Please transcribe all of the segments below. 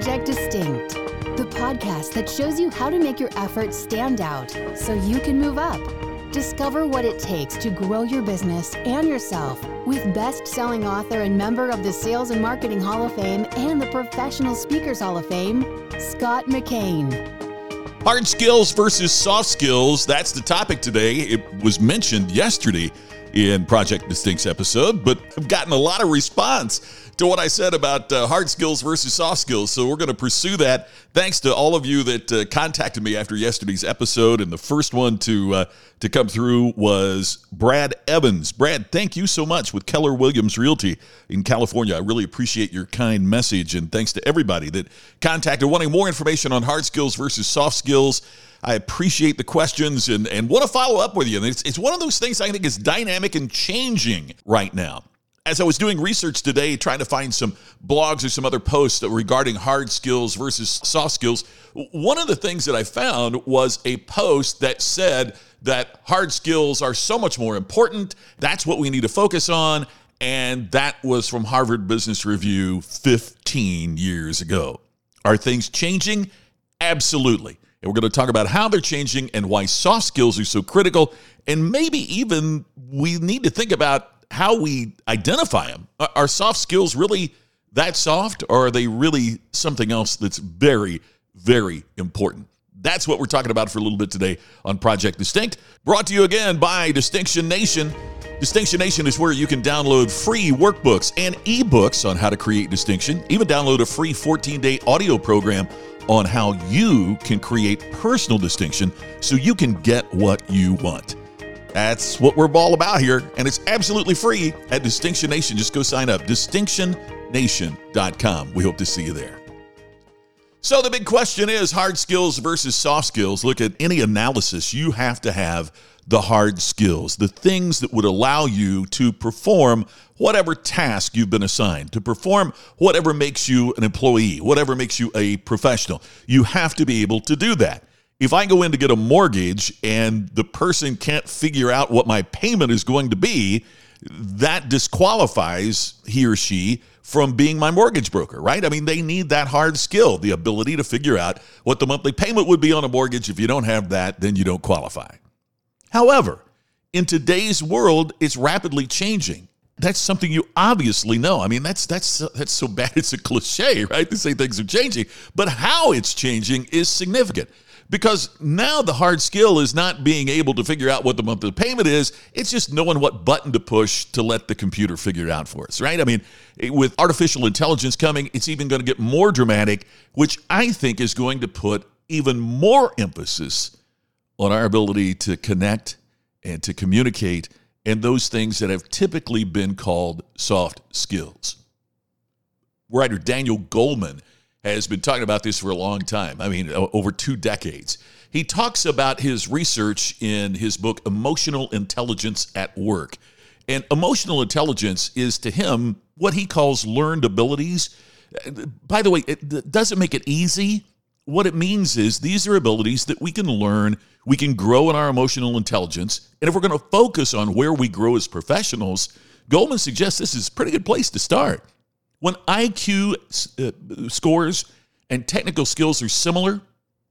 Project Distinct, the podcast that shows you how to make your efforts stand out so you can move up. Discover what it takes to grow your business and yourself with best selling author and member of the Sales and Marketing Hall of Fame and the Professional Speakers Hall of Fame, Scott McKain. Hard skills versus soft skills. That's the topic today. It was mentioned yesterday in Project Distinct's episode, but I've gotten a lot of response to what I said about uh, hard skills versus soft skills. So we're going to pursue that. Thanks to all of you that uh, contacted me after yesterday's episode. And the first one to uh, to come through was Brad Evans. Brad, thank you so much with Keller Williams Realty in California. I really appreciate your kind message. And thanks to everybody that contacted wanting more information on hard skills versus soft skills. I appreciate the questions and, and want to follow up with you. And it's, it's one of those things I think is dynamic and changing right now as I was doing research today, trying to find some blogs or some other posts regarding hard skills versus soft skills, one of the things that I found was a post that said that hard skills are so much more important. That's what we need to focus on. And that was from Harvard Business Review 15 years ago. Are things changing? Absolutely. And we're going to talk about how they're changing and why soft skills are so critical. And maybe even we need to think about how we identify them. Are soft skills really that soft, or are they really something else that's very, very important? That's what we're talking about for a little bit today on Project Distinct. Brought to you again by Distinction Nation. Distinction Nation is where you can download free workbooks and ebooks on how to create distinction. Even download a free 14 day audio program on how you can create personal distinction so you can get what you want. That's what we're all about here, and it's absolutely free at Distinction Nation. Just go sign up, distinctionnation.com. We hope to see you there. So, the big question is hard skills versus soft skills. Look at any analysis, you have to have the hard skills, the things that would allow you to perform whatever task you've been assigned, to perform whatever makes you an employee, whatever makes you a professional. You have to be able to do that if I go in to get a mortgage and the person can't figure out what my payment is going to be, that disqualifies he or she from being my mortgage broker, right? I mean, they need that hard skill, the ability to figure out what the monthly payment would be on a mortgage. If you don't have that, then you don't qualify. However, in today's world, it's rapidly changing. That's something you obviously know. I mean, that's that's that's so bad it's a cliche, right? To say things are changing, but how it's changing is significant because now the hard skill is not being able to figure out what the monthly payment is. It's just knowing what button to push to let the computer figure it out for us, right? I mean, with artificial intelligence coming, it's even going to get more dramatic, which I think is going to put even more emphasis on our ability to connect and to communicate and those things that have typically been called soft skills. Writer Daniel Goleman has been talking about this for a long time. I mean, over two decades. He talks about his research in his book, Emotional Intelligence at Work. And emotional intelligence is to him what he calls learned abilities. By the way, it doesn't make it easy. What it means is these are abilities that we can learn, we can grow in our emotional intelligence. And if we're going to focus on where we grow as professionals, Goleman suggests this is a pretty good place to start. When IQ uh, scores and technical skills are similar,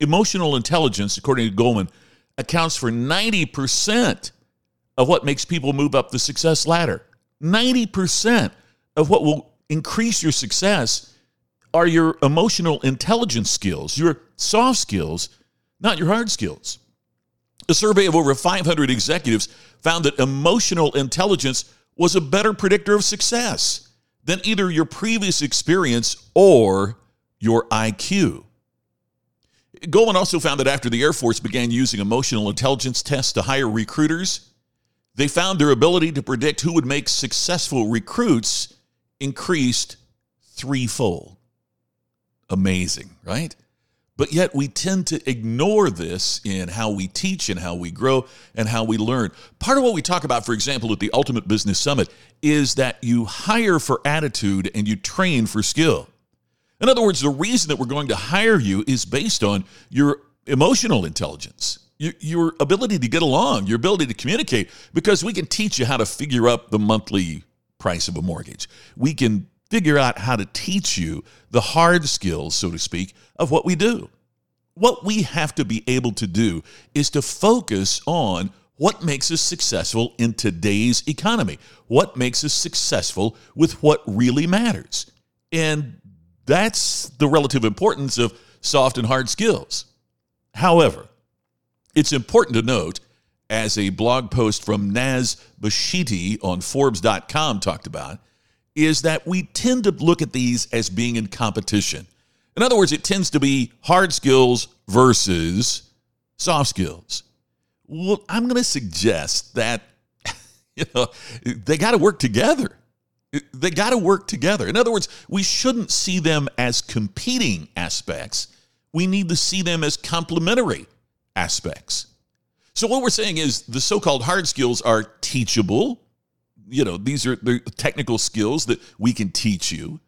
emotional intelligence, according to Goleman, accounts for 90% of what makes people move up the success ladder. 90% of what will increase your success are your emotional intelligence skills, your soft skills, not your hard skills. A survey of over 500 executives found that emotional intelligence was a better predictor of success than either your previous experience or your IQ. Goleman also found that after the Air Force began using emotional intelligence tests to hire recruiters, they found their ability to predict who would make successful recruits increased threefold. Amazing, right? But yet we tend to ignore this in how we teach and how we grow and how we learn. Part of what we talk about, for example, at the Ultimate Business Summit is that you hire for attitude and you train for skill. In other words, the reason that we're going to hire you is based on your emotional intelligence, your, your ability to get along, your ability to communicate, because we can teach you how to figure up the monthly price of a mortgage. We can figure out how to teach you the hard skills, so to speak, of what we do. What we have to be able to do is to focus on what makes us successful in today's economy, what makes us successful with what really matters. And that's the relative importance of soft and hard skills. However, it's important to note, as a blog post from Naz Beheshti on Forbes.com talked about, is that we tend to look at these as being in competition. In other words, it tends to be hard skills versus soft skills. Well, I'm going to suggest that you know they got to work together. They got to work together. In other words, we shouldn't see them as competing aspects. We need to see them as complementary aspects. So what we're saying is the so-called hard skills are teachable. You know, these are the technical skills that we can teach you.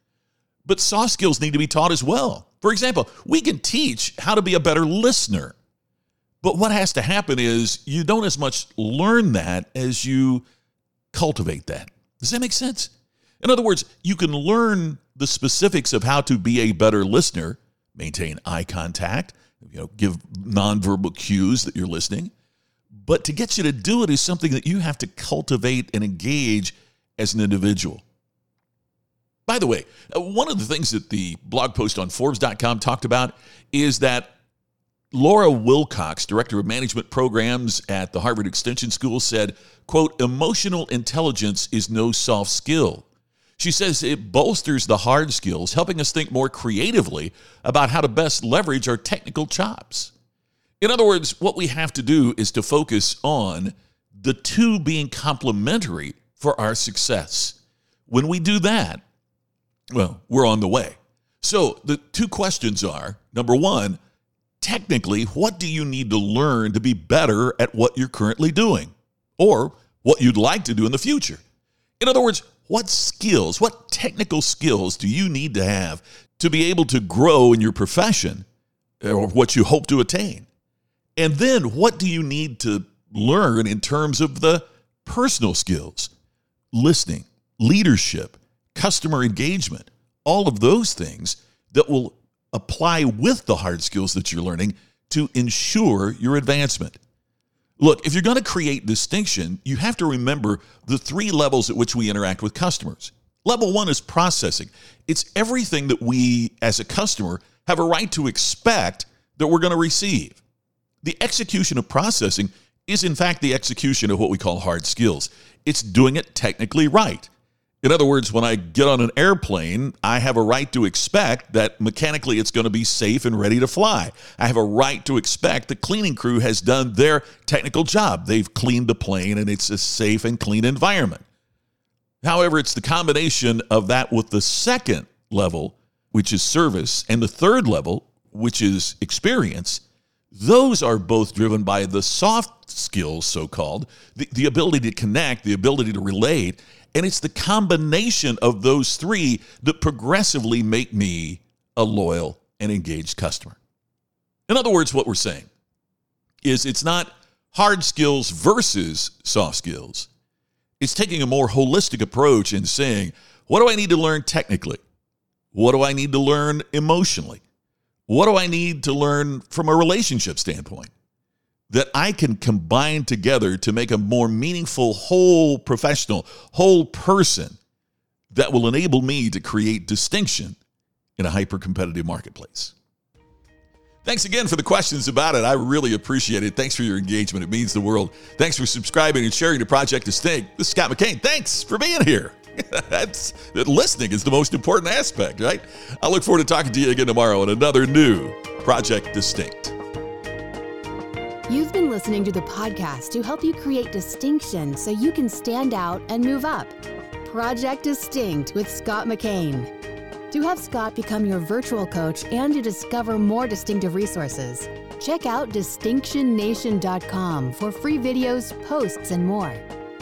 But soft skills need to be taught as well. For example, we can teach how to be a better listener. But what has to happen is you don't as much learn that as you cultivate that. Does that make sense? In other words, you can learn the specifics of how to be a better listener, maintain eye contact, you know, give nonverbal cues that you're listening. But to get you to do it is something that you have to cultivate and engage as an individual. By the way, uh, one of the things that the blog post on Forbes.com talked about is that Laura Wilcox, Director of Management Programs at the Harvard Extension School, said, quote, emotional intelligence is no soft skill. She says it bolsters the hard skills, helping us think more creatively about how to best leverage our technical chops. In other words, what we have to do is to focus on the two being complementary for our success. When we do that, well, we're on the way. So the two questions are number one, technically, what do you need to learn to be better at what you're currently doing or what you'd like to do in the future? In other words, what skills, what technical skills do you need to have to be able to grow in your profession or what you hope to attain? And then what do you need to learn in terms of the personal skills, listening, leadership, customer engagement, all of those things that will apply with the hard skills that you're learning to ensure your advancement. Look, if you're going to create distinction, you have to remember the three levels at which we interact with customers. Level one is processing. It's everything that we, as a customer, have a right to expect that we're going to receive. The execution of processing is, in fact, the execution of what we call hard skills. It's doing it technically right. In other words, when I get on an airplane, I have a right to expect that mechanically it's going to be safe and ready to fly. I have a right to expect the cleaning crew has done their technical job. They've cleaned the plane and it's a safe and clean environment. However, it's the combination of that with the second level, which is service, and the third level, which is experience. Those are both driven by the soft skills, so called, the, the ability to connect, the ability to relate, and it's the combination of those three that progressively make me a loyal and engaged customer. In other words, what we're saying is it's not hard skills versus soft skills. It's taking a more holistic approach and saying, what do I need to learn technically? What do I need to learn emotionally? What do I need to learn from a relationship standpoint? that I can combine together to make a more meaningful, whole professional, whole person that will enable me to create distinction in a hyper competitive marketplace. Thanks again for the questions about it. I really appreciate it. Thanks for your engagement. It means the world. Thanks for subscribing and sharing the Project Distinct. This is Scott McKain. Thanks for being here. That's listening is the most important aspect, right? I look forward to talking to you again tomorrow on another new Project Distinct. You've been listening to the podcast to help you create distinction so you can stand out and move up. Project Distinct with Scott McKain. To have Scott become your virtual coach and to discover more distinctive resources, check out distinctionnation.com for free videos, posts, and more.